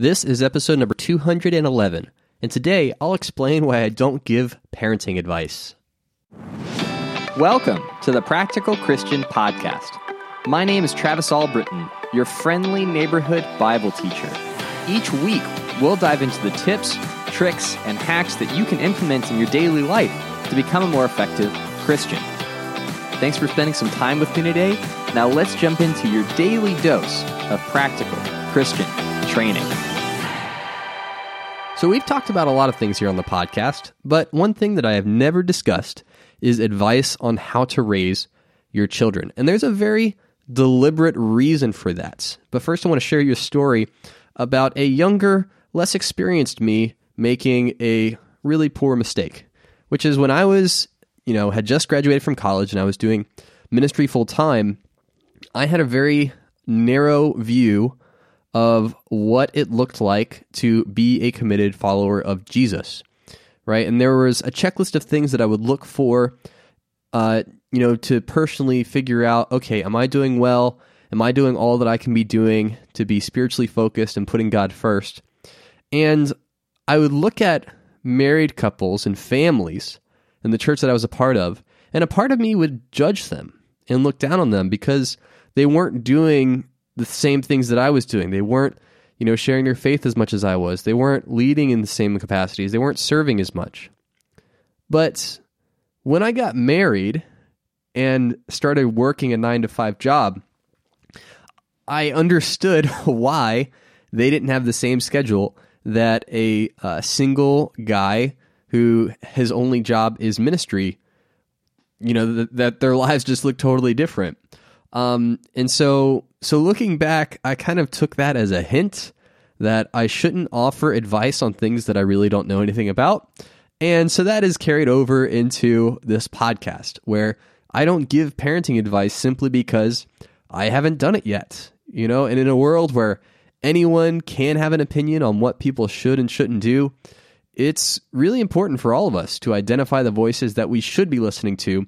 This is episode number 211, and today I'll explain why I don't give parenting advice. Welcome to the Practical Christian Podcast. My name is Travis Albritton, your friendly neighborhood Bible teacher. Each week, we'll dive into the tips, tricks, and hacks that you can implement in your daily life to become a more effective Christian. Thanks for spending some time with me today. Now let's jump into your daily dose of practical Christian training. So, we've talked about a lot of things here on the podcast, but one thing that I have never discussed is advice on how to raise your children. And there's a very deliberate reason for that. But first, I want to share you a story about a younger, less experienced me making a really poor mistake, which is when I was, you know, had just graduated from college and I was doing ministry full time, I had a very narrow view of what it looked like to be a committed follower of Jesus, right? And there was a checklist of things that I would look for, uh, you know, to personally figure out, okay, am I doing well? Am I doing all that I can be doing to be spiritually focused and putting God first? And I would look at married couples and families in the church that I was a part of, and a part of me would judge them and look down on them because they weren't doing the same things that I was doing. They weren't, you know, sharing their faith as much as I was. They weren't leading in the same capacities. They weren't serving as much. But when I got married and started working a 9 to 5 job, I understood why they didn't have the same schedule that a uh, single guy who his only job is ministry, you know, th- that their lives just look totally different. Um, and so, so looking back, I kind of took that as a hint that I shouldn't offer advice on things that I really don't know anything about. And so that is carried over into this podcast where I don't give parenting advice simply because I haven't done it yet. You know, and in a world where anyone can have an opinion on what people should and shouldn't do, it's really important for all of us to identify the voices that we should be listening to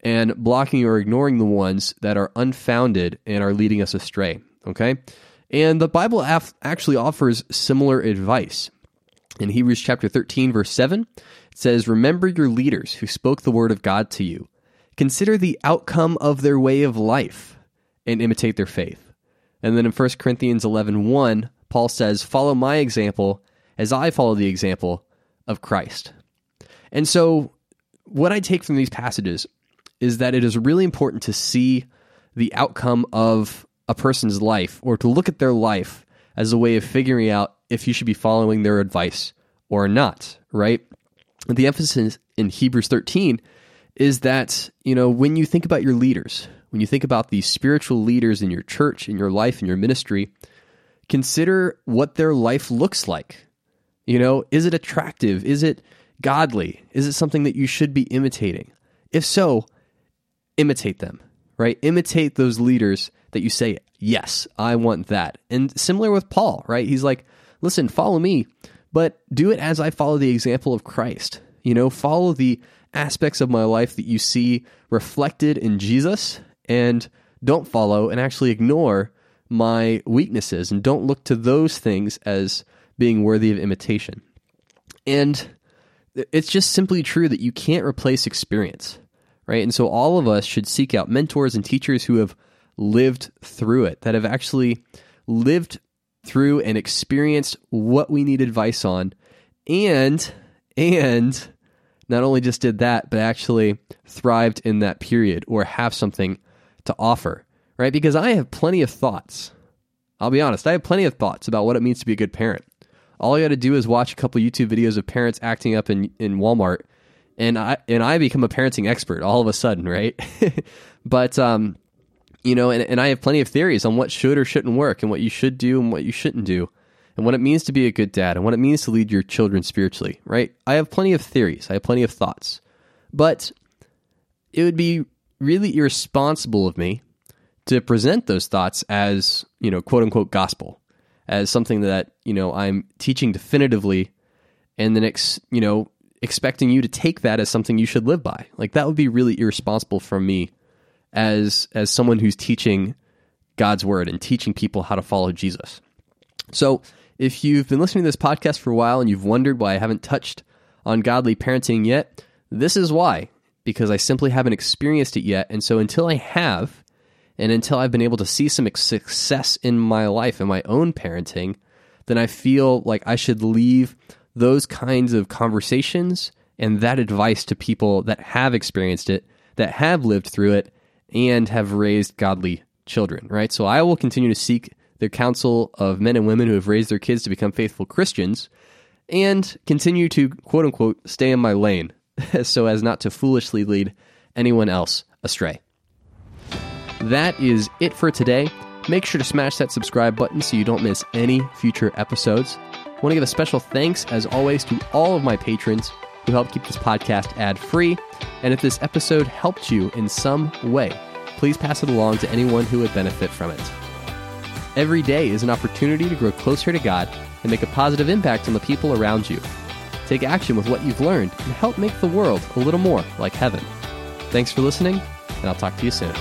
and blocking or ignoring the ones that are unfounded and are leading us astray. Okay? And the Bible af- actually offers similar advice. In Hebrews chapter 13, verse 7, it says, Remember your leaders who spoke the word of God to you. Consider the outcome of their way of life and imitate their faith. And then in 1 Corinthians 11, 1, Paul says, Follow my example as I follow the example of Christ. And so, what I take from these passages is that it is really important to see the outcome of a person's life or to look at their life as a way of figuring out if you should be following their advice or not, right? The emphasis in Hebrews 13 is that, you know, when you think about your leaders, when you think about the spiritual leaders in your church, in your life, in your ministry, consider what their life looks like. You know, is it attractive? Is it godly? Is it something that you should be imitating? If so, imitate them, right? Imitate those leaders that you say, yes, I want that. And similar with Paul, right? He's like, listen, follow me, but do it as I follow the example of Christ. You know, follow the aspects of my life that you see reflected in Jesus and don't follow and actually ignore my weaknesses and don't look to those things as being worthy of imitation. And it's just simply true that you can't replace experience right? And so all of us should seek out mentors and teachers who have lived through it, that have actually lived through and experienced what we need advice on. And and not only just did that but actually thrived in that period or have something to offer right? Because i have plenty of thoughts. I'll be honest i have plenty of thoughts about what it means to be a good parent. All i got to do is watch a couple youtube videos of parents acting up in, in walmart and I and I become a parenting expert all of a sudden, right? but um, you know, and, and I have plenty of theories on what should or shouldn't work, and what you should do and what you shouldn't do, and what it means to be a good dad, and what it means to lead your children spiritually, right? I have plenty of theories, I have plenty of thoughts, but it would be really irresponsible of me to present those thoughts as you know, quote unquote, gospel, as something that you know I'm teaching definitively, and the next you know expecting you to take that as something you should live by. Like that would be really irresponsible from me as as someone who's teaching God's word and teaching people how to follow Jesus. So, If you've been listening to this podcast for a while and you've wondered why I haven't touched on godly parenting yet, this is why. Because I simply haven't experienced it yet. And so until I have, and until I've been able to see some success in my life and my own parenting, then I feel like I should leave those kinds of conversations and that advice to people that have experienced it, that have lived through it, and have raised godly children, right? So I will continue to seek the counsel of men and women who have raised their kids to become faithful Christians and continue to quote unquote stay in my lane so as not to foolishly lead anyone else astray. That is it for today. Make sure to smash that subscribe button so you don't miss any future episodes. I want to give a special thanks, as always, to all of my patrons who help keep this podcast ad free. And if this episode helped you in some way, please pass it along to anyone who would benefit from it. Every day is an opportunity to grow closer to God and make a positive impact on the people around you. Take action with what you've learned and help make the world a little more like heaven. Thanks for listening, and I'll talk to you soon.